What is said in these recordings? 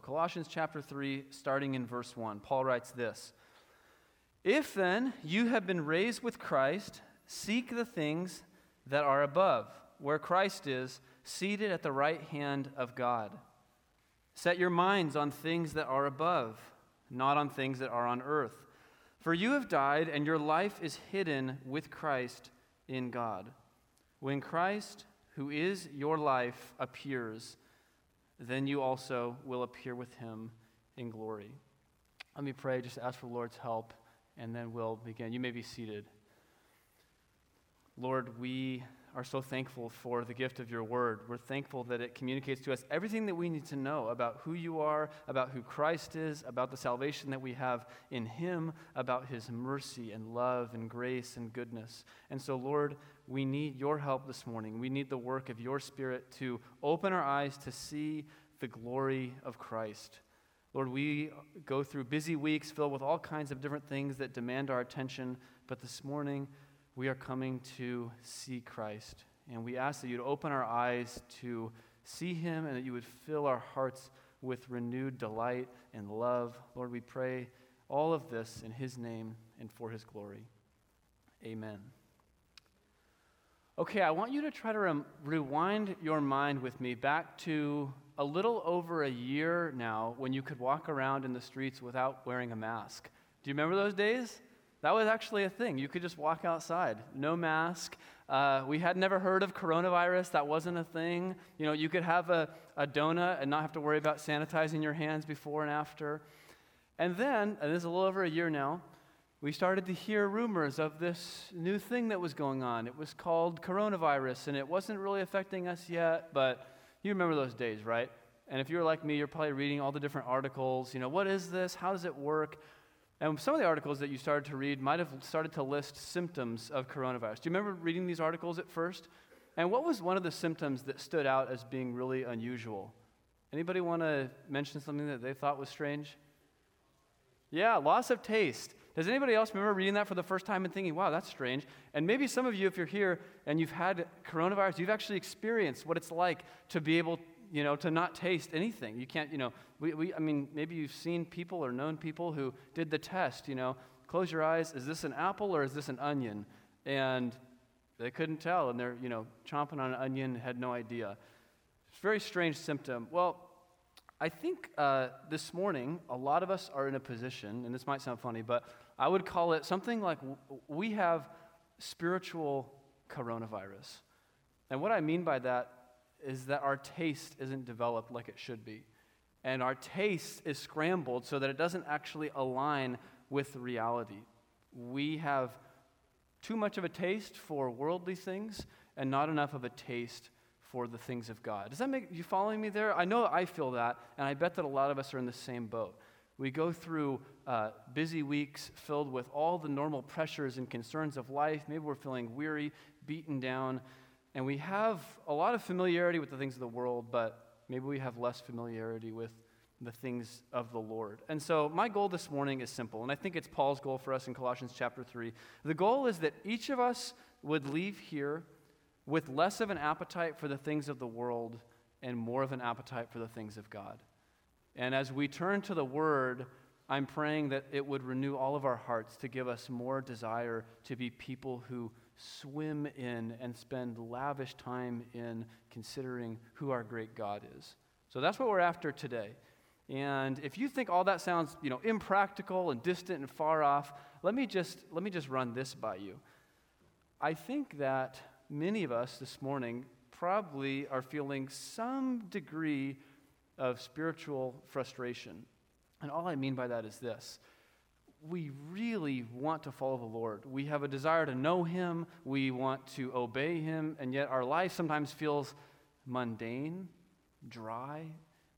Colossians chapter 3, starting in verse 1, Paul writes this If then you have been raised with Christ, seek the things that are above, where Christ is, seated at the right hand of God. Set your minds on things that are above, not on things that are on earth. For you have died, and your life is hidden with Christ in God. When Christ, who is your life, appears, then you also will appear with him in glory. Let me pray, just ask for the Lord's help, and then we'll begin. You may be seated. Lord, we are so thankful for the gift of your word. We're thankful that it communicates to us everything that we need to know about who you are, about who Christ is, about the salvation that we have in him, about his mercy and love and grace and goodness. And so, Lord, we need your help this morning. We need the work of your Spirit to open our eyes to see the glory of Christ. Lord, we go through busy weeks filled with all kinds of different things that demand our attention, but this morning, we are coming to see Christ. And we ask that you'd open our eyes to see him and that you would fill our hearts with renewed delight and love. Lord, we pray all of this in his name and for his glory. Amen. Okay, I want you to try to rewind your mind with me back to a little over a year now when you could walk around in the streets without wearing a mask. Do you remember those days? That was actually a thing. You could just walk outside, no mask. Uh, we had never heard of coronavirus. That wasn't a thing. You know, you could have a, a donut and not have to worry about sanitizing your hands before and after. And then, and this is a little over a year now, we started to hear rumors of this new thing that was going on. It was called coronavirus, and it wasn't really affecting us yet, but you remember those days, right? And if you're like me, you're probably reading all the different articles. You know, what is this? How does it work? And some of the articles that you started to read might have started to list symptoms of coronavirus. Do you remember reading these articles at first? And what was one of the symptoms that stood out as being really unusual? Anybody want to mention something that they thought was strange? Yeah, loss of taste. Does anybody else remember reading that for the first time and thinking, wow, that's strange? And maybe some of you, if you're here and you've had coronavirus, you've actually experienced what it's like to be able you know, to not taste anything. You can't, you know, we, we, I mean, maybe you've seen people or known people who did the test, you know, close your eyes, is this an apple or is this an onion? And they couldn't tell, and they're, you know, chomping on an onion, had no idea. It's a very strange symptom. Well, I think uh, this morning, a lot of us are in a position, and this might sound funny, but I would call it something like we have spiritual coronavirus. And what I mean by that is that our taste isn't developed like it should be. And our taste is scrambled so that it doesn't actually align with reality. We have too much of a taste for worldly things and not enough of a taste for the things of God. Does that make you following me there? I know I feel that, and I bet that a lot of us are in the same boat. We go through uh, busy weeks filled with all the normal pressures and concerns of life. Maybe we're feeling weary, beaten down, and we have a lot of familiarity with the things of the world, but maybe we have less familiarity with the things of the Lord. And so, my goal this morning is simple, and I think it's Paul's goal for us in Colossians chapter 3. The goal is that each of us would leave here with less of an appetite for the things of the world and more of an appetite for the things of God. And as we turn to the Word, I'm praying that it would renew all of our hearts to give us more desire to be people who swim in and spend lavish time in considering who our great God is. So that's what we're after today. And if you think all that sounds, you know, impractical and distant and far off, let me just let me just run this by you. I think that many of us this morning probably are feeling some degree of spiritual frustration. And all I mean by that is this we really want to follow the Lord. We have a desire to know Him, we want to obey Him, and yet our life sometimes feels mundane, dry.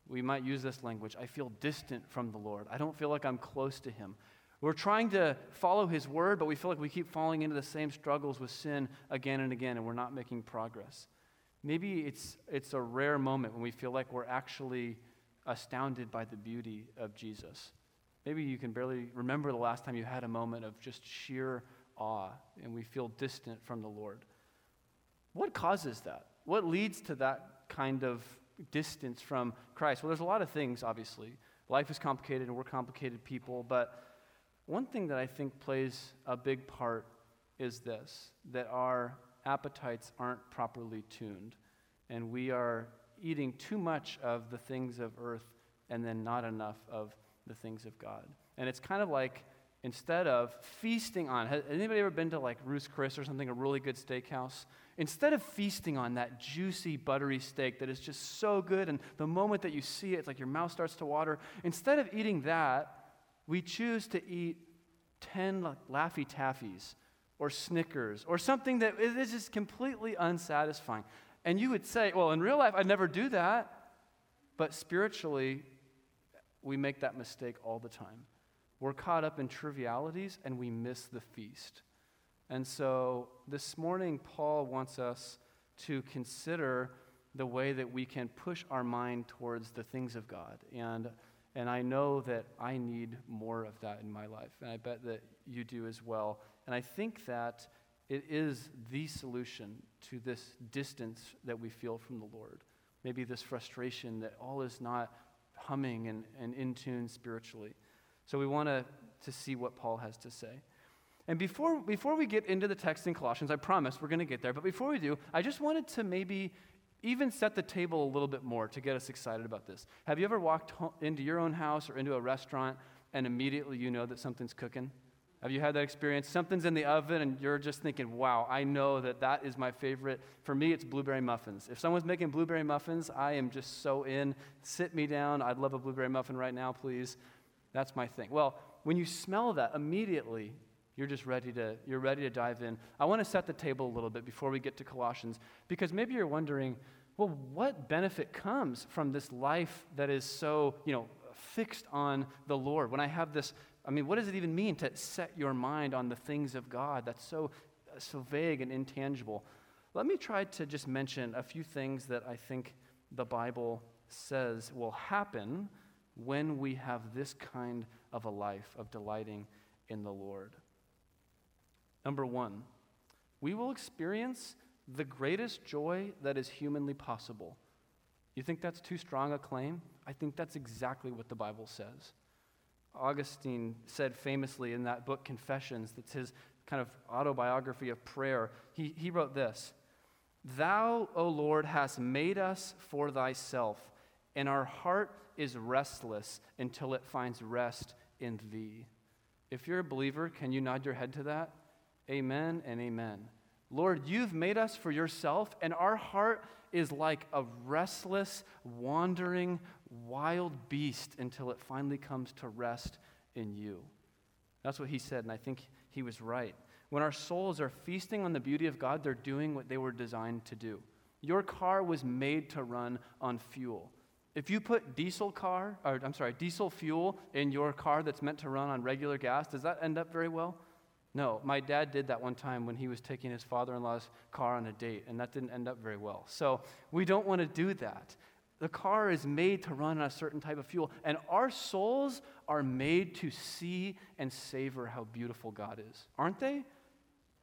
We might use this language I feel distant from the Lord. I don't feel like I'm close to Him. We're trying to follow His word, but we feel like we keep falling into the same struggles with sin again and again, and we're not making progress. Maybe it's, it's a rare moment when we feel like we're actually astounded by the beauty of Jesus. Maybe you can barely remember the last time you had a moment of just sheer awe and we feel distant from the Lord. What causes that? What leads to that kind of distance from Christ? Well, there's a lot of things, obviously. Life is complicated and we're complicated people, but one thing that I think plays a big part is this that our appetites aren't properly tuned, and we are eating too much of the things of earth and then not enough of the things of God. And it's kind of like instead of feasting on, has anybody ever been to like Ruth's Chris or something, a really good steakhouse? Instead of feasting on that juicy, buttery steak that is just so good, and the moment that you see it, it's like your mouth starts to water, instead of eating that, we choose to eat 10 like, Laffy Taffies or Snickers or something that is just completely unsatisfying. And you would say, well, in real life, I'd never do that. But spiritually, we make that mistake all the time. We're caught up in trivialities and we miss the feast. And so this morning, Paul wants us to consider the way that we can push our mind towards the things of God. And, and I know that I need more of that in my life. And I bet that you do as well. And I think that it is the solution to this distance that we feel from the Lord. Maybe this frustration that all is not humming and, and in tune spiritually. So we want to, to see what Paul has to say. And before, before we get into the text in Colossians, I promise we're going to get there, but before we do, I just wanted to maybe even set the table a little bit more to get us excited about this. Have you ever walked into your own house or into a restaurant and immediately you know that something's cooking? Have you had that experience? Something's in the oven and you're just thinking, wow, I know that that is my favorite. For me, it's blueberry muffins. If someone's making blueberry muffins, I am just so in. Sit me down. I'd love a blueberry muffin right now, please. That's my thing. Well, when you smell that, immediately you're just ready to you're ready to dive in. I want to set the table a little bit before we get to Colossians because maybe you're wondering, well, what benefit comes from this life that is so, you know, fixed on the Lord? When I have this I mean, what does it even mean to set your mind on the things of God? That's so, so vague and intangible. Let me try to just mention a few things that I think the Bible says will happen when we have this kind of a life of delighting in the Lord. Number one, we will experience the greatest joy that is humanly possible. You think that's too strong a claim? I think that's exactly what the Bible says. Augustine said famously in that book, Confessions, that's his kind of autobiography of prayer. He, he wrote this Thou, O Lord, hast made us for thyself, and our heart is restless until it finds rest in thee. If you're a believer, can you nod your head to that? Amen and amen. Lord, you've made us for yourself, and our heart is like a restless, wandering, wild beast until it finally comes to rest in you. That's what he said, and I think he was right. When our souls are feasting on the beauty of God, they're doing what they were designed to do. Your car was made to run on fuel. If you put diesel car, or I'm sorry, diesel fuel in your car that's meant to run on regular gas, does that end up very well? No, my dad did that one time when he was taking his father in law's car on a date, and that didn't end up very well. So we don't want to do that. The car is made to run on a certain type of fuel, and our souls are made to see and savor how beautiful God is, aren't they?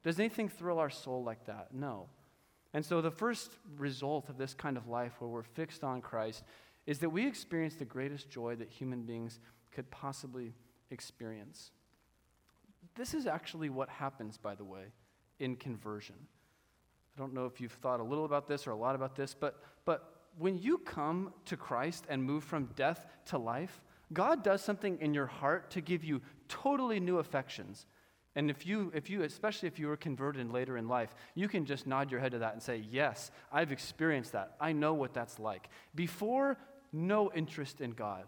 Does anything thrill our soul like that? No. And so, the first result of this kind of life where we're fixed on Christ is that we experience the greatest joy that human beings could possibly experience. This is actually what happens, by the way, in conversion. I don't know if you've thought a little about this or a lot about this, but, but when you come to Christ and move from death to life, God does something in your heart to give you totally new affections. And if you, if you, especially if you were converted later in life, you can just nod your head to that and say, Yes, I've experienced that. I know what that's like. Before, no interest in God,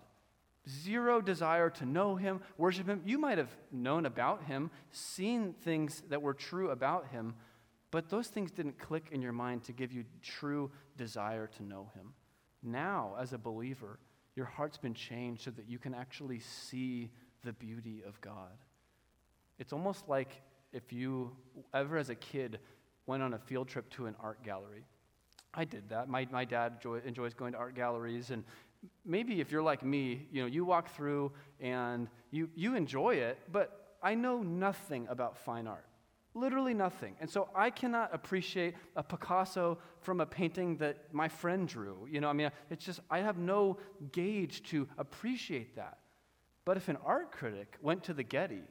zero desire to know Him, worship Him. You might have known about Him, seen things that were true about Him, but those things didn't click in your mind to give you true desire to know Him. Now, as a believer, your heart's been changed so that you can actually see the beauty of God. It's almost like if you ever, as a kid, went on a field trip to an art gallery. I did that. My, my dad enjoy, enjoys going to art galleries, and maybe if you're like me, you know, you walk through and you, you enjoy it, but I know nothing about fine art. Literally nothing. And so I cannot appreciate a Picasso from a painting that my friend drew. You know, I mean, it's just, I have no gauge to appreciate that. But if an art critic went to the Getty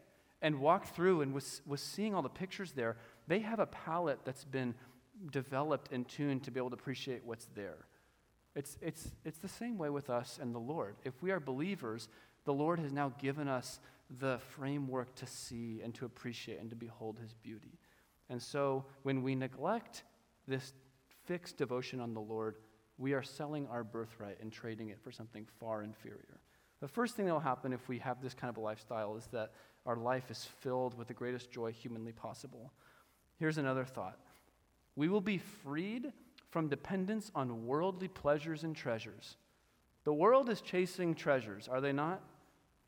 and walked through and was, was seeing all the pictures there, they have a palette that's been developed and tuned to be able to appreciate what's there. It's, it's, it's the same way with us and the Lord. If we are believers, the Lord has now given us the framework to see and to appreciate and to behold his beauty. And so when we neglect this fixed devotion on the Lord, we are selling our birthright and trading it for something far inferior. The first thing that will happen if we have this kind of a lifestyle is that our life is filled with the greatest joy humanly possible. Here's another thought we will be freed from dependence on worldly pleasures and treasures. The world is chasing treasures, are they not?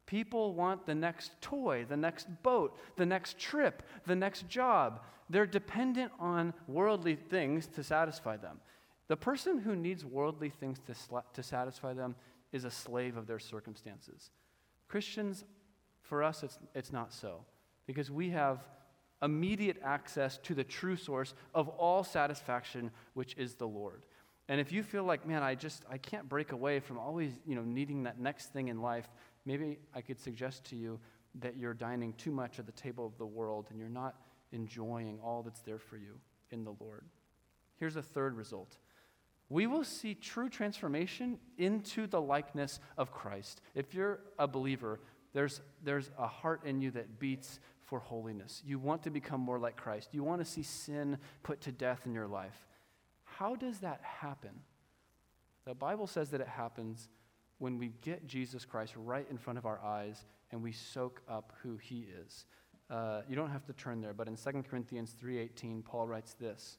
People want the next toy, the next boat, the next trip, the next job. They're dependent on worldly things to satisfy them. The person who needs worldly things to, to satisfy them is a slave of their circumstances. Christians, for us, it's, it's not so because we have immediate access to the true source of all satisfaction, which is the Lord. And if you feel like, man, I just I can't break away from always, you know, needing that next thing in life, maybe I could suggest to you that you're dining too much at the table of the world and you're not enjoying all that's there for you in the Lord. Here's a third result. We will see true transformation into the likeness of Christ. If you're a believer, there's, there's a heart in you that beats for holiness. You want to become more like Christ. You want to see sin put to death in your life. How does that happen? The Bible says that it happens when we get Jesus Christ right in front of our eyes and we soak up who he is. Uh, you don't have to turn there, but in 2 Corinthians 3:18, Paul writes this: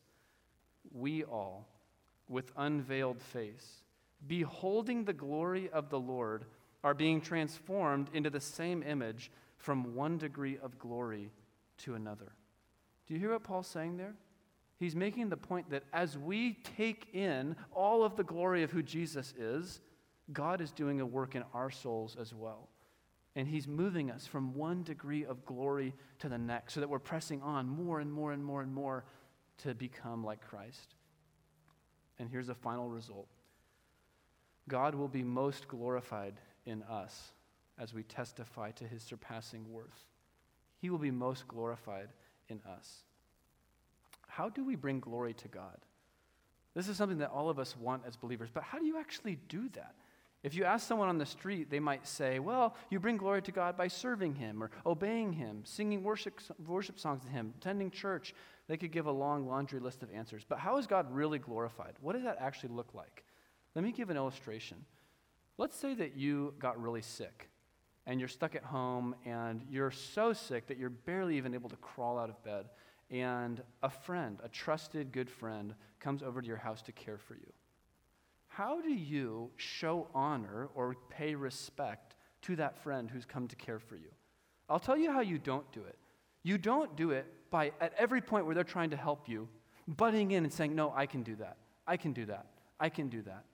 "We all, with unveiled face, beholding the glory of the Lord, are being transformed into the same image from one degree of glory to another." Do you hear what Paul's saying there? He's making the point that as we take in all of the glory of who Jesus is, God is doing a work in our souls as well. And He's moving us from one degree of glory to the next so that we're pressing on more and more and more and more to become like Christ. And here's the final result God will be most glorified in us as we testify to His surpassing worth. He will be most glorified in us. How do we bring glory to God? This is something that all of us want as believers, but how do you actually do that? If you ask someone on the street, they might say, Well, you bring glory to God by serving Him or obeying Him, singing worship, worship songs to Him, attending church. They could give a long laundry list of answers. But how is God really glorified? What does that actually look like? Let me give an illustration. Let's say that you got really sick and you're stuck at home and you're so sick that you're barely even able to crawl out of bed. And a friend, a trusted, good friend, comes over to your house to care for you. How do you show honor or pay respect to that friend who's come to care for you? I'll tell you how you don't do it. You don't do it by, at every point where they're trying to help you, butting in and saying, No, I can do that. I can do that. I can do that.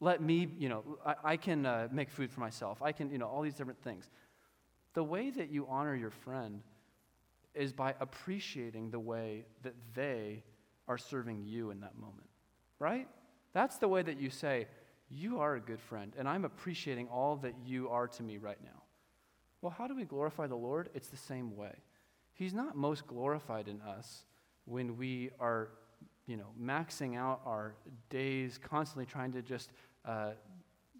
Let me, you know, I, I can uh, make food for myself. I can, you know, all these different things. The way that you honor your friend is by appreciating the way that they are serving you in that moment, right? That's the way that you say, You are a good friend, and I'm appreciating all that you are to me right now. Well, how do we glorify the Lord? It's the same way. He's not most glorified in us when we are, you know, maxing out our days, constantly trying to just uh,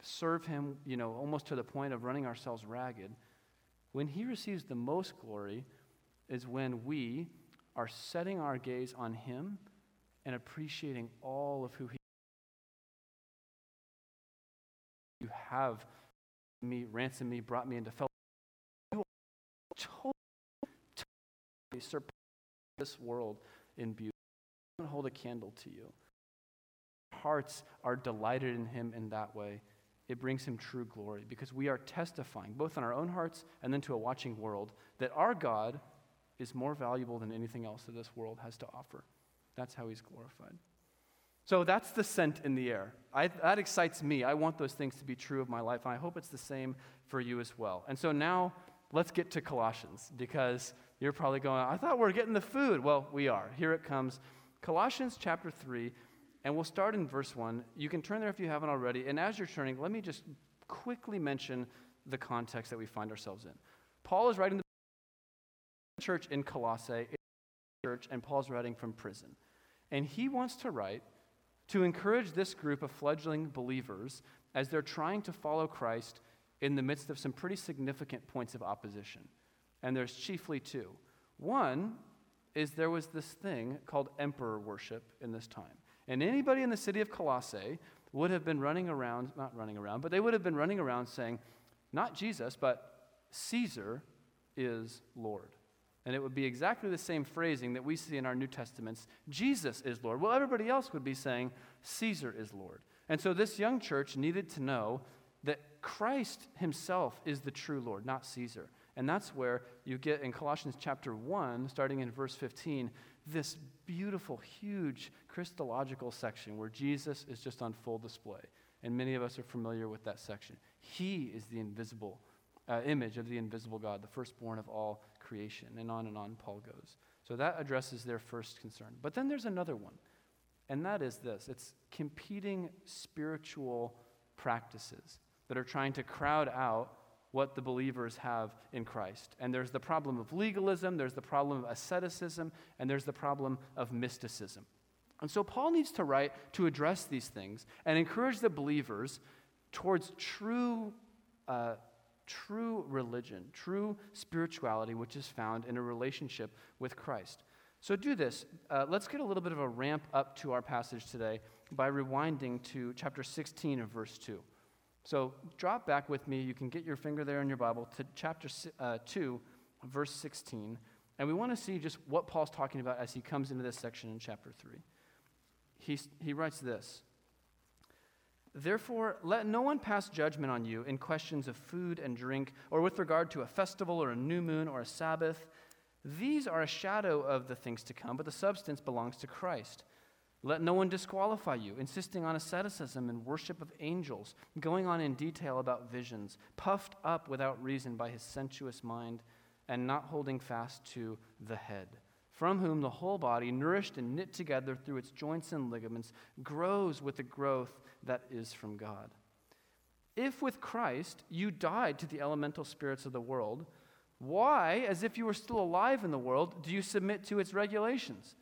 serve Him, you know, almost to the point of running ourselves ragged. When He receives the most glory is when we are setting our gaze on Him and appreciating all of who He you have me, ransomed me, brought me into fellowship. You are totally, totally surpass this world in beauty. I hold a candle to you. Hearts are delighted in him in that way. It brings him true glory because we are testifying, both in our own hearts and then to a watching world, that our God is more valuable than anything else that this world has to offer. That's how he's glorified. So that's the scent in the air. I, that excites me. I want those things to be true of my life, and I hope it's the same for you as well. And so now let's get to Colossians because You're probably going, I thought we are getting the food. Well, we are. Here it comes Colossians chapter 3, and we'll start in verse 1. You can turn there if you haven't already. And as you're turning, let me just quickly mention the context that we find ourselves in. Paul is writing the church in Colossae, church, and Paul's writing from prison. And he wants to write to encourage this group of fledgling believers as they're trying to follow Christ in the midst of some pretty significant points of opposition. And there's chiefly two. One is there was this thing called emperor worship in this time. And anybody in the city of Colossae would have been running around, not running around, but they would have been running around saying, not Jesus, but Caesar is Lord. And it would be exactly the same phrasing that we see in our New Testaments Jesus is Lord. Well, everybody else would be saying Caesar is Lord. And so this young church needed to know that Christ himself is the true Lord, not Caesar. And that's where you get in Colossians chapter 1, starting in verse 15, this beautiful, huge Christological section where Jesus is just on full display. And many of us are familiar with that section. He is the invisible uh, image of the invisible God, the firstborn of all creation. And on and on Paul goes. So that addresses their first concern. But then there's another one, and that is this it's competing spiritual practices that are trying to crowd out what the believers have in Christ. And there's the problem of legalism, there's the problem of asceticism, and there's the problem of mysticism. And so Paul needs to write to address these things and encourage the believers towards true, uh, true religion, true spirituality, which is found in a relationship with Christ. So do this. Uh, let's get a little bit of a ramp up to our passage today by rewinding to chapter 16 of verse 2. So drop back with me. You can get your finger there in your Bible to chapter uh, 2, verse 16. And we want to see just what Paul's talking about as he comes into this section in chapter 3. He, he writes this Therefore, let no one pass judgment on you in questions of food and drink, or with regard to a festival, or a new moon, or a Sabbath. These are a shadow of the things to come, but the substance belongs to Christ. Let no one disqualify you, insisting on asceticism and worship of angels, going on in detail about visions, puffed up without reason by his sensuous mind, and not holding fast to the head, from whom the whole body, nourished and knit together through its joints and ligaments, grows with the growth that is from God. If with Christ you died to the elemental spirits of the world, why, as if you were still alive in the world, do you submit to its regulations?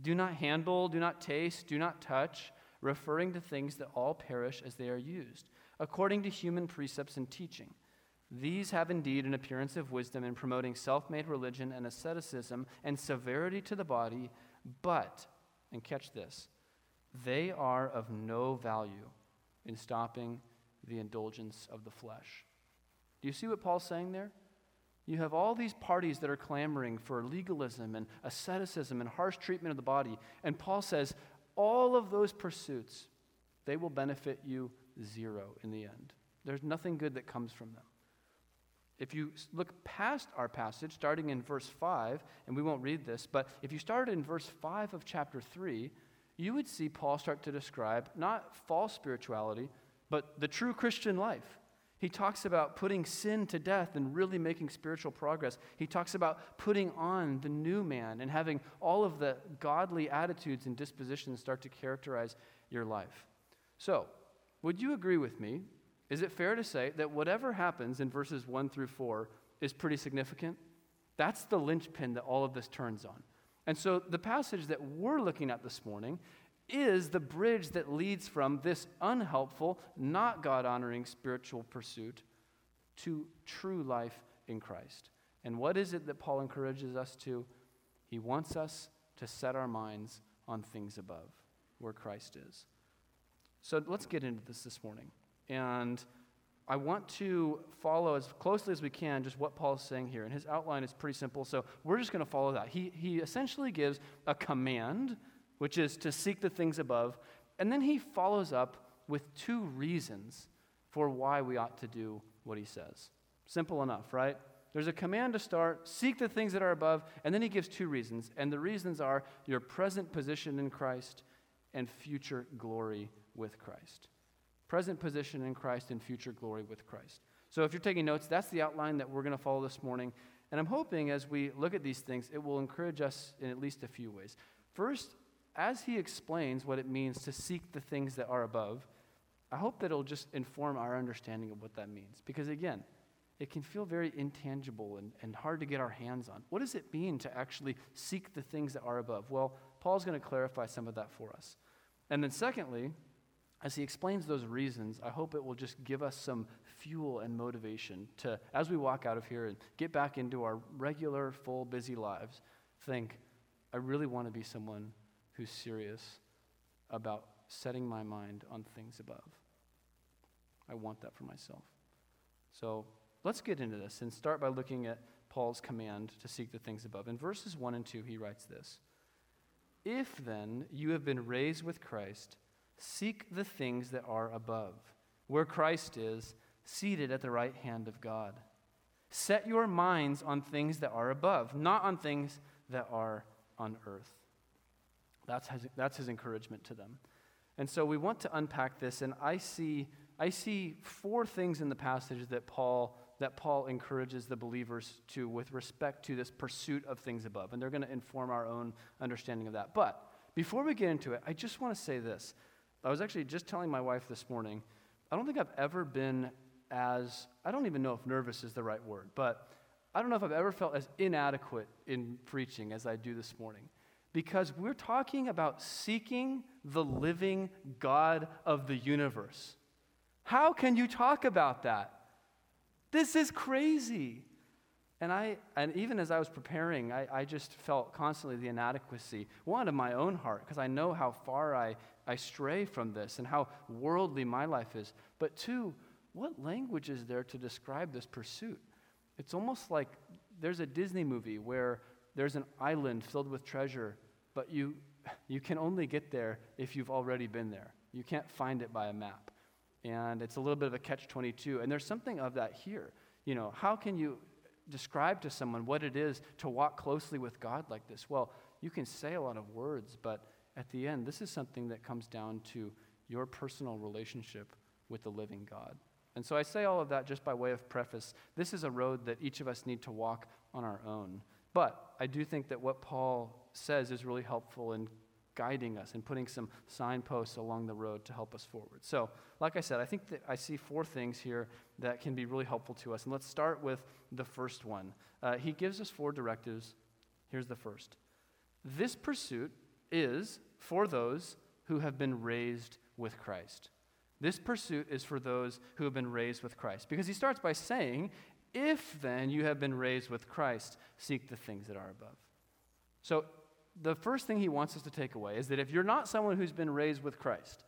Do not handle, do not taste, do not touch, referring to things that all perish as they are used, according to human precepts and teaching. These have indeed an appearance of wisdom in promoting self made religion and asceticism and severity to the body, but, and catch this, they are of no value in stopping the indulgence of the flesh. Do you see what Paul's saying there? You have all these parties that are clamoring for legalism and asceticism and harsh treatment of the body. And Paul says, all of those pursuits, they will benefit you zero in the end. There's nothing good that comes from them. If you look past our passage, starting in verse 5, and we won't read this, but if you started in verse 5 of chapter 3, you would see Paul start to describe not false spirituality, but the true Christian life. He talks about putting sin to death and really making spiritual progress. He talks about putting on the new man and having all of the godly attitudes and dispositions start to characterize your life. So, would you agree with me? Is it fair to say that whatever happens in verses 1 through 4 is pretty significant? That's the linchpin that all of this turns on. And so, the passage that we're looking at this morning is the bridge that leads from this unhelpful, not God honoring spiritual pursuit to true life in Christ. And what is it that Paul encourages us to? He wants us to set our minds on things above, where Christ is. So let's get into this this morning. And I want to follow as closely as we can just what Paul is saying here. And his outline is pretty simple, so we're just going to follow that. He, he essentially gives a command which is to seek the things above. And then he follows up with two reasons for why we ought to do what he says. Simple enough, right? There's a command to start, seek the things that are above, and then he gives two reasons. And the reasons are your present position in Christ and future glory with Christ. Present position in Christ and future glory with Christ. So if you're taking notes, that's the outline that we're going to follow this morning. And I'm hoping as we look at these things, it will encourage us in at least a few ways. First, as he explains what it means to seek the things that are above, I hope that it'll just inform our understanding of what that means. Because again, it can feel very intangible and, and hard to get our hands on. What does it mean to actually seek the things that are above? Well, Paul's going to clarify some of that for us. And then, secondly, as he explains those reasons, I hope it will just give us some fuel and motivation to, as we walk out of here and get back into our regular, full, busy lives, think, I really want to be someone who's serious about setting my mind on things above. I want that for myself. So let's get into this and start by looking at Paul's command to seek the things above. In verses 1 and 2, he writes this If then you have been raised with Christ, seek the things that are above, where Christ is, seated at the right hand of God. Set your minds on things that are above, not on things that are on earth. That's his, that's his encouragement to them. And so we want to unpack this, and I see, I see four things in the passage that Paul, that Paul encourages the believers to with respect to this pursuit of things above. And they're going to inform our own understanding of that. But before we get into it, I just want to say this. I was actually just telling my wife this morning, I don't think I've ever been as, I don't even know if nervous is the right word, but I don't know if I've ever felt as inadequate in preaching as I do this morning. Because we're talking about seeking the living God of the universe. How can you talk about that? This is crazy. And I, and even as I was preparing, I, I just felt constantly the inadequacy, one of my own heart, because I know how far I, I stray from this and how worldly my life is. But two, what language is there to describe this pursuit? It's almost like there's a Disney movie where there's an island filled with treasure, but you, you can only get there if you've already been there. You can't find it by a map. And it's a little bit of a catch 22. And there's something of that here. You know, how can you describe to someone what it is to walk closely with God like this? Well, you can say a lot of words, but at the end, this is something that comes down to your personal relationship with the living God. And so I say all of that just by way of preface. This is a road that each of us need to walk on our own. But I do think that what Paul says is really helpful in guiding us and putting some signposts along the road to help us forward. So, like I said, I think that I see four things here that can be really helpful to us. And let's start with the first one. Uh, he gives us four directives. Here's the first This pursuit is for those who have been raised with Christ. This pursuit is for those who have been raised with Christ. Because he starts by saying, If then you have been raised with Christ, seek the things that are above. So, the first thing he wants us to take away is that if you're not someone who's been raised with Christ,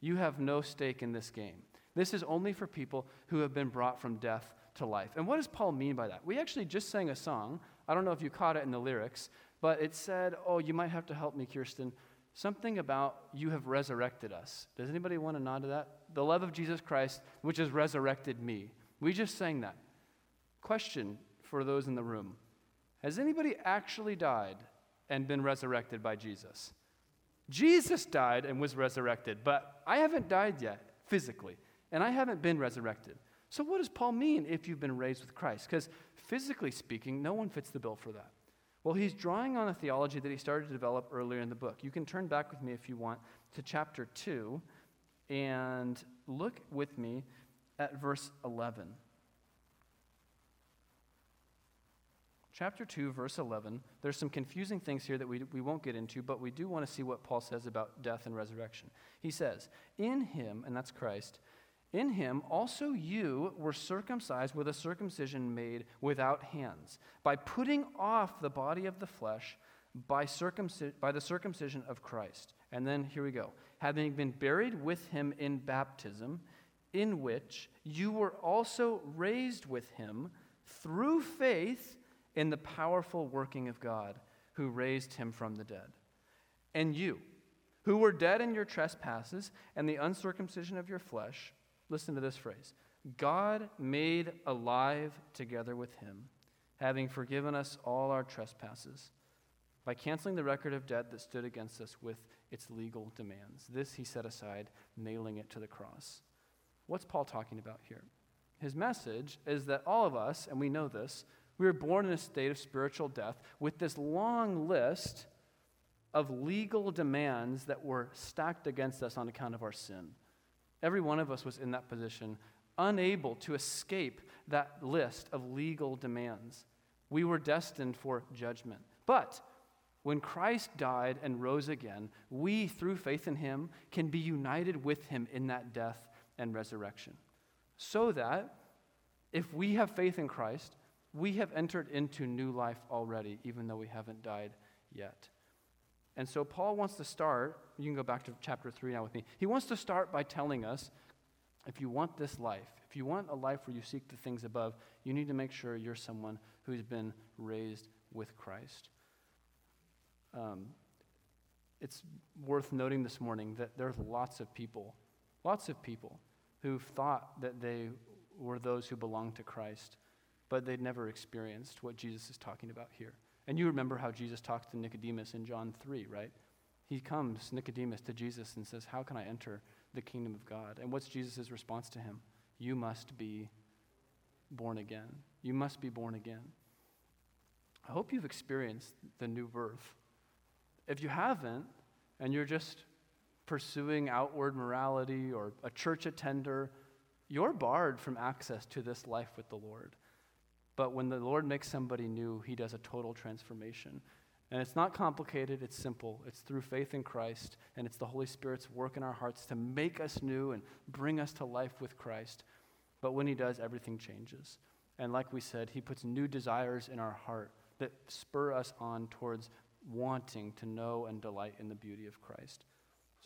you have no stake in this game. This is only for people who have been brought from death to life. And what does Paul mean by that? We actually just sang a song. I don't know if you caught it in the lyrics, but it said, Oh, you might have to help me, Kirsten something about you have resurrected us. Does anybody want to nod to that? The love of Jesus Christ, which has resurrected me. We just sang that. Question for those in the room Has anybody actually died and been resurrected by Jesus? Jesus died and was resurrected, but I haven't died yet physically, and I haven't been resurrected. So, what does Paul mean if you've been raised with Christ? Because physically speaking, no one fits the bill for that. Well, he's drawing on a theology that he started to develop earlier in the book. You can turn back with me if you want to chapter 2 and look with me at verse 11. Chapter 2, verse 11. There's some confusing things here that we, we won't get into, but we do want to see what Paul says about death and resurrection. He says, In him, and that's Christ, in him also you were circumcised with a circumcision made without hands, by putting off the body of the flesh by, circumci- by the circumcision of Christ. And then here we go. Having been buried with him in baptism, in which you were also raised with him through faith in the powerful working of God who raised him from the dead. And you, who were dead in your trespasses and the uncircumcision of your flesh, Listen to this phrase God made alive together with him, having forgiven us all our trespasses, by canceling the record of debt that stood against us with its legal demands. This he set aside, nailing it to the cross. What's Paul talking about here? His message is that all of us, and we know this, We were born in a state of spiritual death with this long list of legal demands that were stacked against us on account of our sin. Every one of us was in that position, unable to escape that list of legal demands. We were destined for judgment. But when Christ died and rose again, we, through faith in him, can be united with him in that death and resurrection. So that if we have faith in Christ, we have entered into new life already, even though we haven't died yet. And so Paul wants to start, you can go back to chapter 3 now with me. He wants to start by telling us if you want this life, if you want a life where you seek the things above, you need to make sure you're someone who's been raised with Christ. Um, it's worth noting this morning that there's lots of people, lots of people who've thought that they were those who belonged to Christ, but they'd never experienced what Jesus is talking about here. And you remember how Jesus talks to Nicodemus in John 3, right? He comes, Nicodemus, to Jesus and says, How can I enter the kingdom of God? And what's Jesus' response to him? You must be born again. You must be born again. I hope you've experienced the new birth. If you haven't, and you're just pursuing outward morality or a church attender, you're barred from access to this life with the Lord. But when the Lord makes somebody new, he does a total transformation. And it's not complicated, it's simple. It's through faith in Christ, and it's the Holy Spirit's work in our hearts to make us new and bring us to life with Christ. But when he does, everything changes. And like we said, he puts new desires in our heart that spur us on towards wanting to know and delight in the beauty of Christ.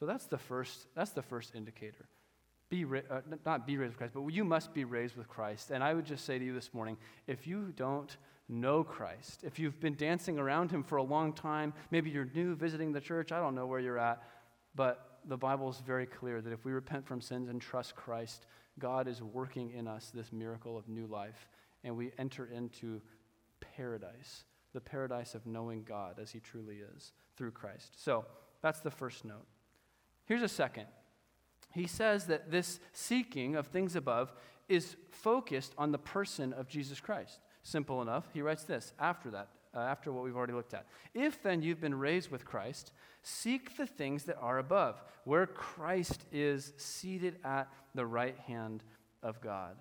So that's the first, that's the first indicator. Be uh, not be raised with Christ, but you must be raised with Christ. And I would just say to you this morning if you don't know Christ, if you've been dancing around him for a long time, maybe you're new visiting the church, I don't know where you're at, but the Bible is very clear that if we repent from sins and trust Christ, God is working in us this miracle of new life, and we enter into paradise the paradise of knowing God as He truly is through Christ. So that's the first note. Here's a second. He says that this seeking of things above is focused on the person of Jesus Christ. Simple enough. He writes this after that, uh, after what we've already looked at. If then you've been raised with Christ, seek the things that are above, where Christ is seated at the right hand of God.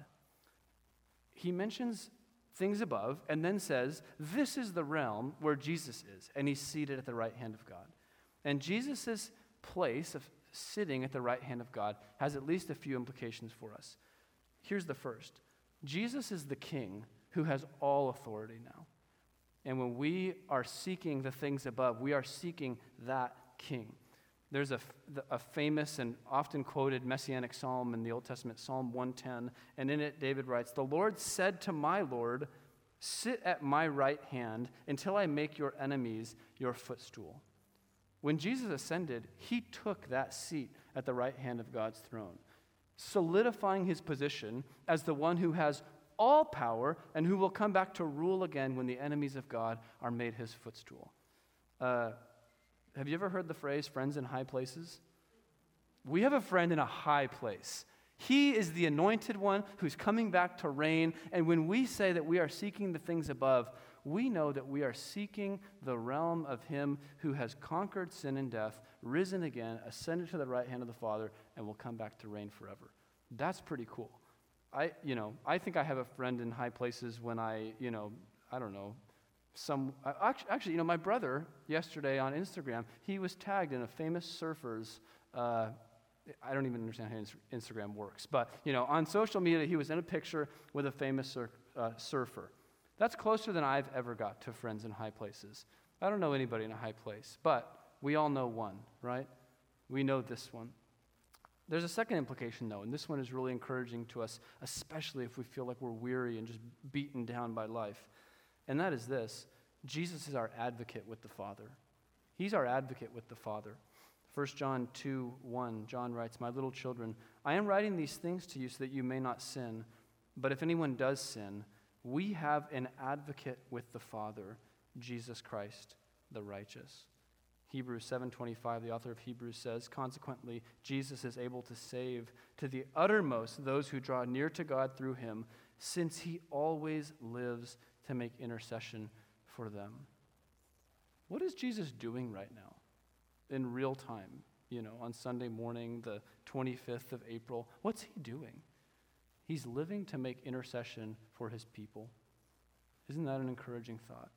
He mentions things above, and then says, This is the realm where Jesus is, and he's seated at the right hand of God. And Jesus' place of sitting at the right hand of God has at least a few implications for us. Here's the first Jesus is the king who has all authority now. And when we are seeking the things above, we are seeking that king. There's a, a famous and often quoted messianic psalm in the Old Testament, Psalm 110, and in it David writes, The Lord said to my Lord, Sit at my right hand until I make your enemies your footstool. When Jesus ascended, he took that seat at the right hand of God's throne, solidifying his position as the one who has all power and who will come back to rule again when the enemies of God are made his footstool. Uh, have you ever heard the phrase friends in high places? We have a friend in a high place. He is the anointed one who's coming back to reign. And when we say that we are seeking the things above, we know that we are seeking the realm of Him who has conquered sin and death, risen again, ascended to the right hand of the Father, and will come back to reign forever. That's pretty cool. I, you know, I think I have a friend in high places when I, you know, I don't know, some actually, you know, my brother yesterday on Instagram, he was tagged in a famous surfer's. Uh, I don't even understand how Instagram works, but you know, on social media, he was in a picture with a famous sur- uh, surfer. That's closer than I've ever got to friends in high places. I don't know anybody in a high place, but we all know one, right? We know this one. There's a second implication, though, and this one is really encouraging to us, especially if we feel like we're weary and just beaten down by life and that is this Jesus is our advocate with the Father. He's our advocate with the Father. 1 John 2 1, John writes, My little children, I am writing these things to you so that you may not sin. But if anyone does sin, we have an advocate with the Father, Jesus Christ, the righteous. Hebrews 7:25 the author of Hebrews says consequently Jesus is able to save to the uttermost those who draw near to God through him since he always lives to make intercession for them. What is Jesus doing right now in real time? You know, on Sunday morning, the 25th of April, what's he doing? He's living to make intercession for his people. Isn't that an encouraging thought?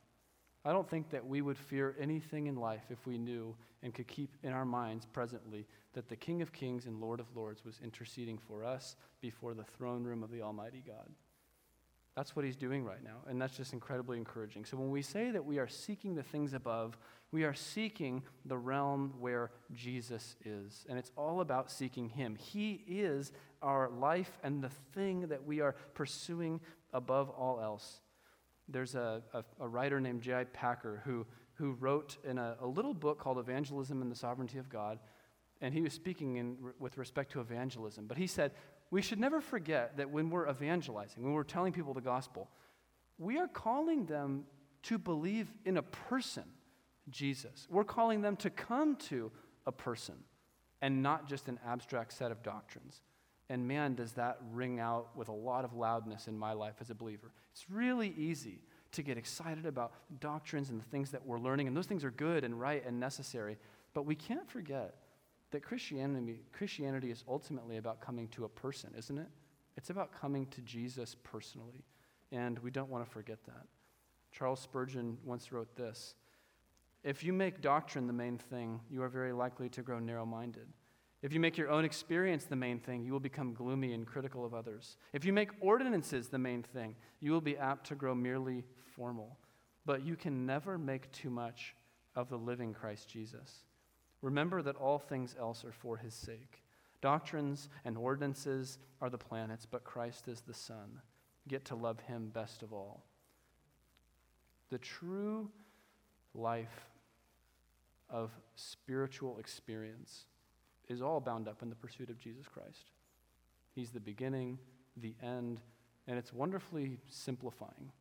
I don't think that we would fear anything in life if we knew and could keep in our minds presently that the King of Kings and Lord of Lords was interceding for us before the throne room of the Almighty God. That's what he's doing right now, and that's just incredibly encouraging. So when we say that we are seeking the things above, we are seeking the realm where Jesus is, and it's all about seeking him. He is our life and the thing that we are pursuing above all else. There's a, a, a writer named J.I. Packer who, who wrote in a, a, little book called Evangelism and the Sovereignty of God, and he was speaking in, with respect to evangelism. But he said, we should never forget that when we're evangelizing, when we're telling people the gospel, we are calling them to believe in a person, Jesus. We're calling them to come to a person and not just an abstract set of doctrines. And man, does that ring out with a lot of loudness in my life as a believer. It's really easy to get excited about doctrines and the things that we're learning, and those things are good and right and necessary. But we can't forget that Christianity, Christianity is ultimately about coming to a person, isn't it? It's about coming to Jesus personally. And we don't want to forget that. Charles Spurgeon once wrote this If you make doctrine the main thing, you are very likely to grow narrow minded. If you make your own experience the main thing, you will become gloomy and critical of others. If you make ordinances the main thing, you will be apt to grow merely formal. But you can never make too much of the living Christ Jesus. Remember that all things else are for his sake. Doctrines and ordinances are the planets, but Christ is the sun. Get to love him best of all. The true life of spiritual experience is all bound up in the pursuit of Jesus Christ. He's the beginning, the end, and it's wonderfully simplifying.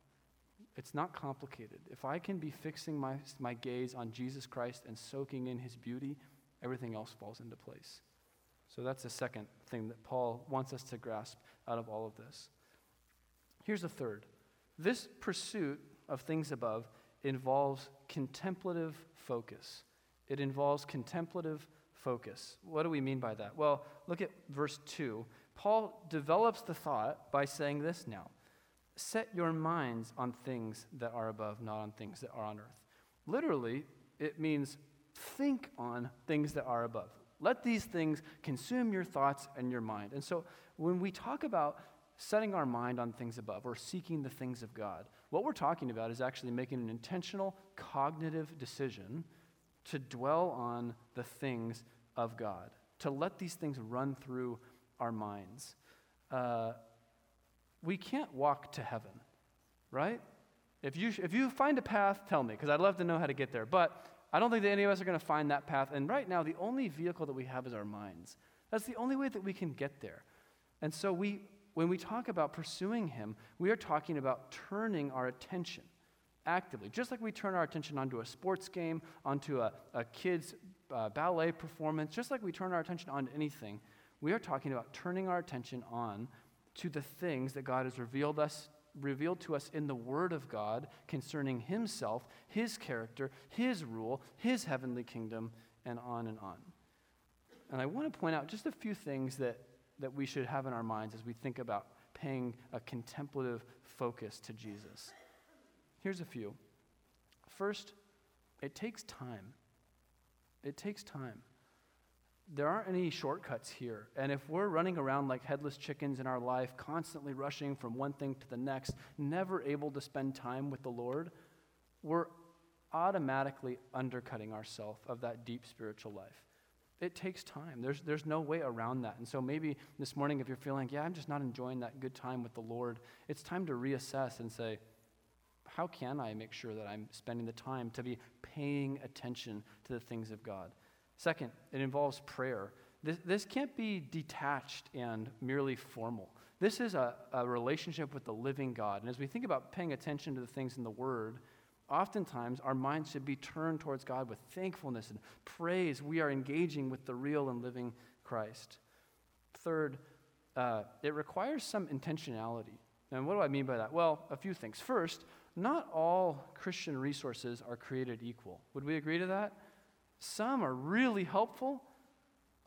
It's not complicated. If I can be fixing my, my gaze on Jesus Christ and soaking in his beauty, everything else falls into place. So that's the second thing that Paul wants us to grasp out of all of this. Here's the third this pursuit of things above involves contemplative focus. It involves contemplative focus. What do we mean by that? Well, look at verse 2. Paul develops the thought by saying this now Set your minds on things that are above, not on things that are on earth. Literally, it means think on things that are above. Let these things consume your thoughts and your mind. And so, when we talk about setting our mind on things above or seeking the things of God, what we're talking about is actually making an intentional cognitive decision to dwell on the things of God, to let these things run through our minds. Uh, we can't walk to heaven, right? If you, if you find a path, tell me, because I'd love to know how to get there. But I don't think that any of us are going to find that path. And right now, the only vehicle that we have is our minds. That's the only way that we can get there. And so, we, when we talk about pursuing Him, we are talking about turning our attention actively, just like we turn our attention onto a sports game, onto a, a kid's uh, ballet performance, just like we turn our attention onto anything. We are talking about turning our attention on to the things that God has revealed us revealed to us in the Word of God concerning Himself, His character, His rule, His heavenly kingdom, and on and on. And I want to point out just a few things that, that we should have in our minds as we think about paying a contemplative focus to Jesus. Here's a few. First, it takes time. It takes time there aren't any shortcuts here. And if we're running around like headless chickens in our life, constantly rushing from one thing to the next, never able to spend time with the Lord, we're automatically undercutting ourselves of that deep spiritual life. It takes time. There's, there's no way around that. And so maybe this morning, if you're feeling, yeah, I'm just not enjoying that good time with the Lord, it's time to reassess and say, how can I make sure that I'm spending the time to be paying attention to the things of God? Second, it involves prayer. This, this can't be detached and merely formal. This is a, a relationship with the living God. And as we think about paying attention to the things in the Word, oftentimes our minds should be turned towards God with thankfulness and praise. We are engaging with the real and living Christ. Third, uh, it requires some intentionality. And what do I mean by that? Well, a few things. First, not all Christian resources are created equal. Would we agree to that? Some are really helpful,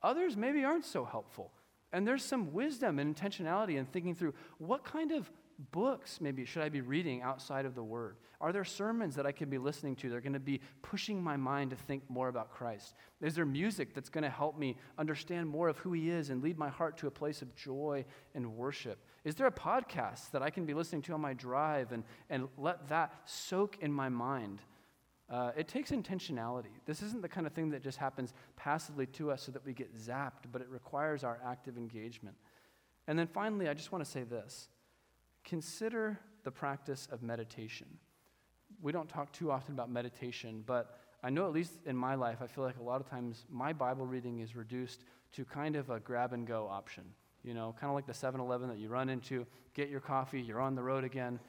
others maybe aren't so helpful. And there's some wisdom and intentionality in thinking through what kind of books maybe should I be reading outside of the Word? Are there sermons that I could be listening to that are going to be pushing my mind to think more about Christ? Is there music that's going to help me understand more of who He is and lead my heart to a place of joy and worship? Is there a podcast that I can be listening to on my drive and, and let that soak in my mind? Uh, it takes intentionality. This isn't the kind of thing that just happens passively to us so that we get zapped, but it requires our active engagement. And then finally, I just want to say this consider the practice of meditation. We don't talk too often about meditation, but I know at least in my life, I feel like a lot of times my Bible reading is reduced to kind of a grab and go option. You know, kind of like the 7 Eleven that you run into, get your coffee, you're on the road again.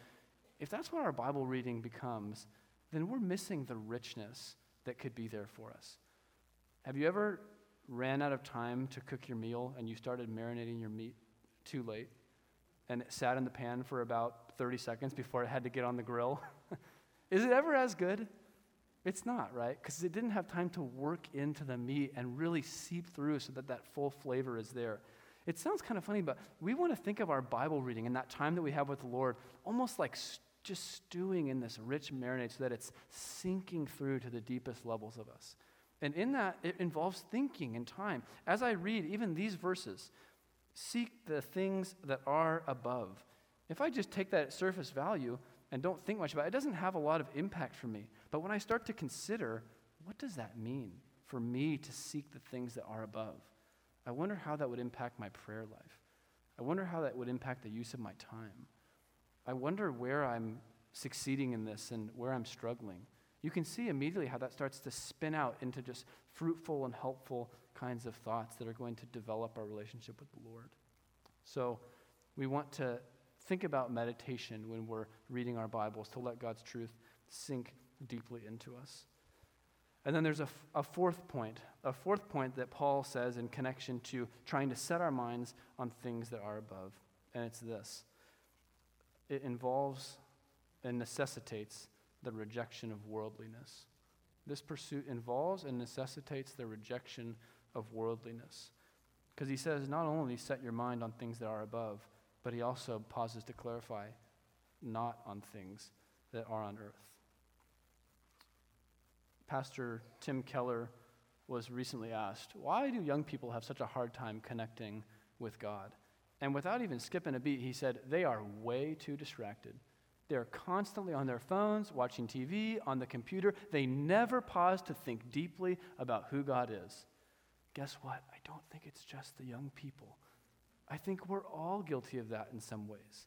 If that's what our Bible reading becomes, then we're missing the richness that could be there for us. Have you ever ran out of time to cook your meal and you started marinating your meat too late and it sat in the pan for about 30 seconds before it had to get on the grill? Is it ever as good? It's not, right? Because it didn't have time to work into the meat and really seep through so that that full flavor is there. It sounds kind of funny, but we want to think of our Bible reading and that time that we have with the Lord almost like just stewing in this rich marinade so that it's sinking through to the deepest levels of us. And in that, it involves thinking and time. As I read even these verses, seek the things that are above. If I just take that at surface value and don't think much about it, it doesn't have a lot of impact for me. But when I start to consider, what does that mean for me to seek the things that are above? I wonder how that would impact my prayer life. I wonder how that would impact the use of my time. I wonder where I'm succeeding in this and where I'm struggling. You can see immediately how that starts to spin out into just fruitful and helpful kinds of thoughts that are going to develop our relationship with the Lord. So, we want to think about meditation when we're reading our Bibles to let God's truth sink deeply into us. And then there's a, f- a fourth point, a fourth point that Paul says in connection to trying to set our minds on things that are above. And it's this it involves and necessitates the rejection of worldliness. This pursuit involves and necessitates the rejection of worldliness. Because he says, not only set your mind on things that are above, but he also pauses to clarify, not on things that are on earth. Pastor Tim Keller was recently asked, Why do young people have such a hard time connecting with God? And without even skipping a beat, he said, They are way too distracted. They're constantly on their phones, watching TV, on the computer. They never pause to think deeply about who God is. Guess what? I don't think it's just the young people. I think we're all guilty of that in some ways.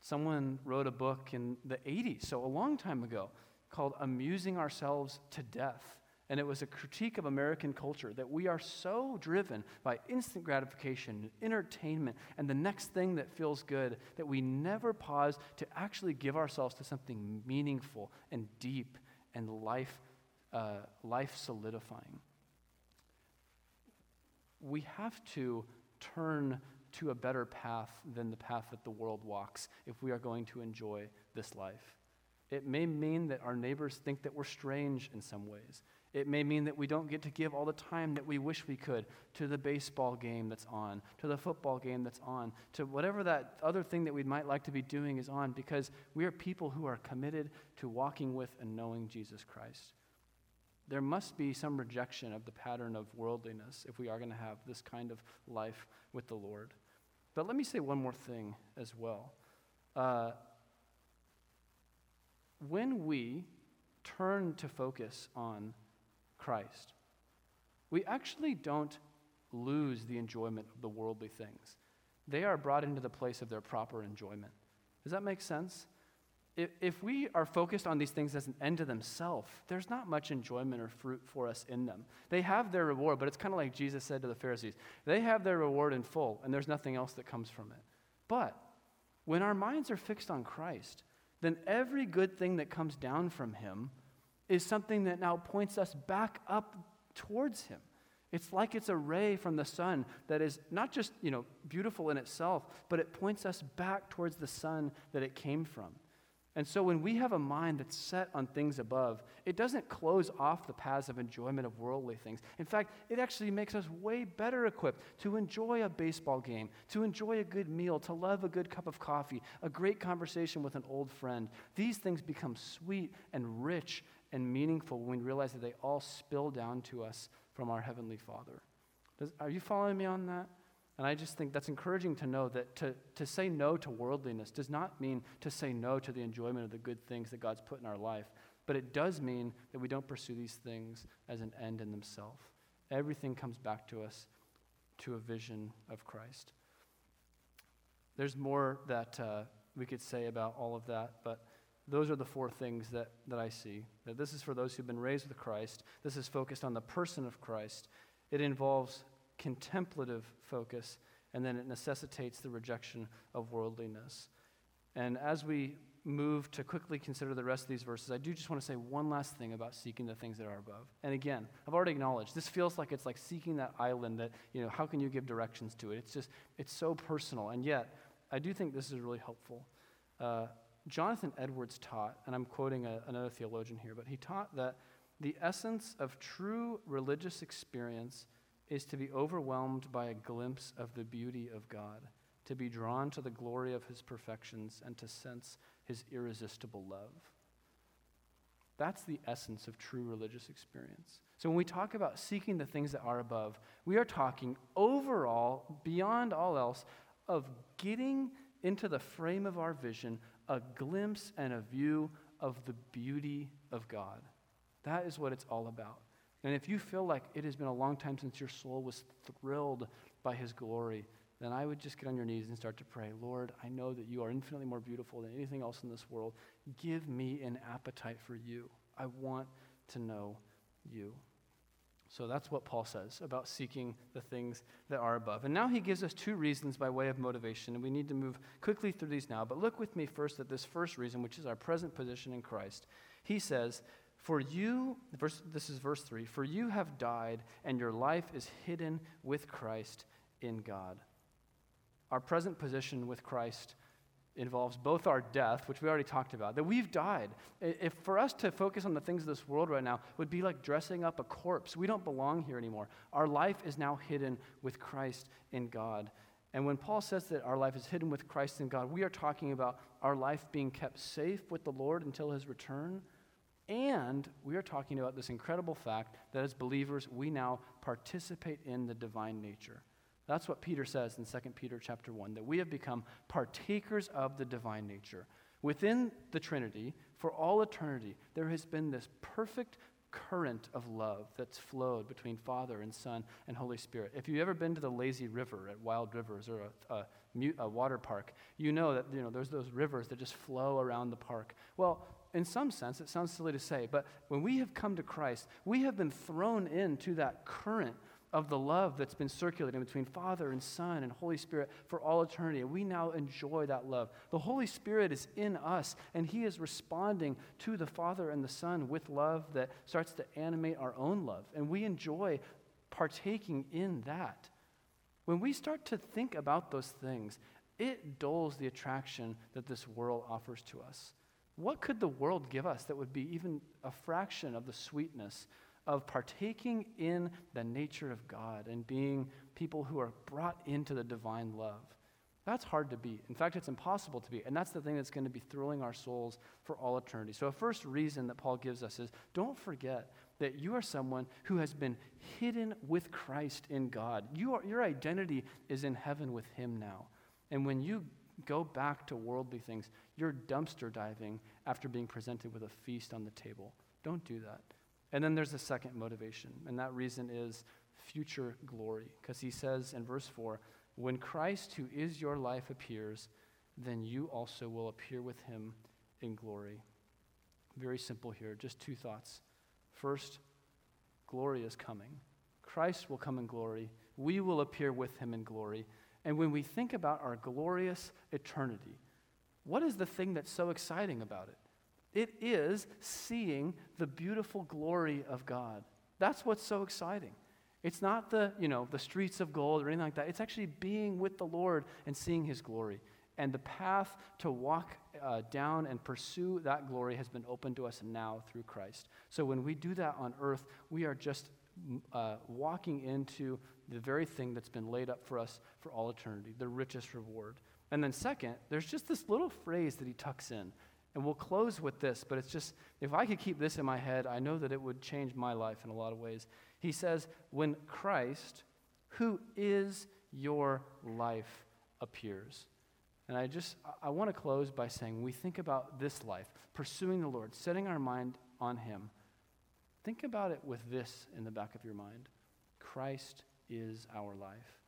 Someone wrote a book in the 80s, so a long time ago, called Amusing Ourselves to Death. And it was a critique of American culture that we are so driven by instant gratification, entertainment, and the next thing that feels good that we never pause to actually give ourselves to something meaningful and deep and life, uh, life solidifying. We have to turn to a better path than the path that the world walks if we are going to enjoy this life. It may mean that our neighbors think that we're strange in some ways. It may mean that we don't get to give all the time that we wish we could to the baseball game that's on, to the football game that's on, to whatever that other thing that we might like to be doing is on, because we are people who are committed to walking with and knowing Jesus Christ. There must be some rejection of the pattern of worldliness if we are going to have this kind of life with the Lord. But let me say one more thing as well. Uh, when we turn to focus on Christ, we actually don't lose the enjoyment of the worldly things. They are brought into the place of their proper enjoyment. Does that make sense? If, we are focused on these things as an end to themselves, there's not much enjoyment or fruit for us in them. They have their reward, but it's kind of like Jesus said to the Pharisees they have their reward in full, and there's nothing else that comes from it. But when our minds are fixed on Christ, then every good thing that comes down from Him is something that now points us back up towards Him. It's like it's a ray from the sun that is not just, you know, beautiful in itself, but it points us back towards the sun that it came from. And so when we have a mind that's set on things above, it doesn't close off the paths of enjoyment of worldly things. In fact, it actually makes us way better equipped to enjoy a baseball game, to enjoy a good meal, to love a good cup of coffee, a great conversation with an old friend. These things become sweet and rich and meaningful when we realize that they all spill down to us from our Heavenly Father. Does, are you following me on that? And I just think that's encouraging to know that to, to say no to worldliness does not mean to say no to the enjoyment of the good things that God's put in our life, but it does mean that we don't pursue these things as an end in themselves. Everything comes back to us to a vision of Christ. There's more that uh, we could say about all of that, but those are the four things that, that I see. That this is for those who've been raised with Christ. This is focused on the person of Christ. It involves contemplative focus, and then it necessitates the rejection of worldliness. And as we move to quickly consider the rest of these verses, I do just want to say one last thing about seeking the things that are above. And again, I've already acknowledged this feels like it's like seeking that island that, you know, how can you give directions to it? It's just, it's so personal. And yet, I do think this is really helpful. Uh, Jonathan Edwards taught, and I'm quoting a, another theologian here, but he taught that the essence of true religious experience is to be overwhelmed by a glimpse of the beauty of God, to be drawn to the glory of his perfections, and to sense his irresistible love. That's the essence of true religious experience. So when we talk about seeking the things that are above, we are talking overall, beyond all else, of getting into the frame of our vision a glimpse and a view of the beauty of God. That is what it's all about. And if you feel like it has been a long time since your soul was thrilled by his glory, then I would just get on your knees and start to pray, Lord, I know that you are infinitely more beautiful than anything else in this world. Give me an appetite for you. I want to know you. So that's what Paul says about seeking the things that are above. And now he gives us two reasons by way of motivation, and we need to move quickly through these now. But look with me first at this first reason, which is our present position in Christ. He says, For you, verse, this is verse 3, for you have died, and your life is hidden with Christ in God. Our present position with Christ involves both our death, which we already talked about, that we've died. If for us to focus on the things of this world right now would be like dressing up a corpse. We don't belong here anymore. Our life is now hidden with Christ in God. And when Paul says that our life is hidden with Christ in God, we are talking about our life being kept safe with the Lord until his return. And we are talking about this incredible fact that as believers, we now participate in the divine nature. That's what Peter says in 2 Peter chapter 1 that we have become partakers of the divine nature. Within the Trinity, for all eternity, there has been this perfect current of love that's flowed between Father and Son and Holy Spirit. If you've ever been to the lazy river at Wild Rivers or a, a, a water park, you know that you know, there's those rivers that just flow around the park. Well, in some sense, it sounds silly to say, but when we have come to Christ, we have been thrown into that current of the love that's been circulating between Father and Son and Holy Spirit for all eternity. We now enjoy that love. The Holy Spirit is in us, and He is responding to the Father and the Son with love that starts to animate our own love. And we enjoy partaking in that. When we start to think about those things, it dulls the attraction that this world offers to us. What could the world give us that would be even a fraction of the sweetness of partaking in the nature of God and being people who are brought into the divine love. That's hard to beat. In fact, it's impossible to beat. And that's the thing that's going to be thrilling our souls for all eternity. So, a first reason that Paul gives us is don't forget that you are someone who has been hidden with Christ in God. You are, your identity is in heaven with Him now. And when you go back to worldly things, you're dumpster diving after being presented with a feast on the table. Don't do that. And then there's a second motivation, and that reason is future glory. Because he says in verse 4 When Christ, who is your life, appears, then you also will appear with him in glory. Very simple here, just two thoughts. First, glory is coming. Christ will come in glory. We will appear with him in glory. And when we think about our glorious eternity, what is the thing that's so exciting about it? It is seeing the beautiful glory of God. That's what's so exciting. It's not the, you know, the streets of gold or anything like that. It's actually being with the Lord and seeing his glory. And the path to walk uh, down and pursue that glory has been opened to us now through Christ. So when we do that on earth, we are just uh, walking into the very thing that's been laid up for us for all eternity, the richest reward. And then, second, there's just this little phrase that he tucks in. And we'll close with this, but it's just, if I could keep this in my head, I know that it would change my life in a lot of ways. He says, When Christ, who is your life, appears. And I just, I want to close by saying, we think about this life, pursuing the Lord, setting our mind on Him. Think about it with this in the back of your mind Christ is our life.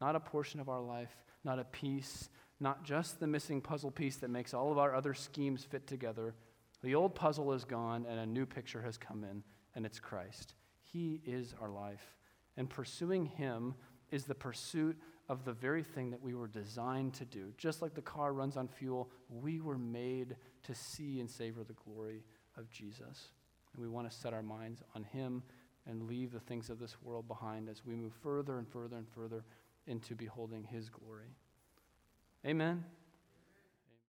Not a portion of our life, not a piece, not just the missing puzzle piece that makes all of our other schemes fit together. The old puzzle is gone and a new picture has come in, and it's Christ. He is our life. And pursuing Him is the pursuit of the very thing that we were designed to do. Just like the car runs on fuel, we were made to see and savor the glory of Jesus. And we want to set our minds on Him and leave the things of this world behind as we move further and further and further into beholding His glory. Amen.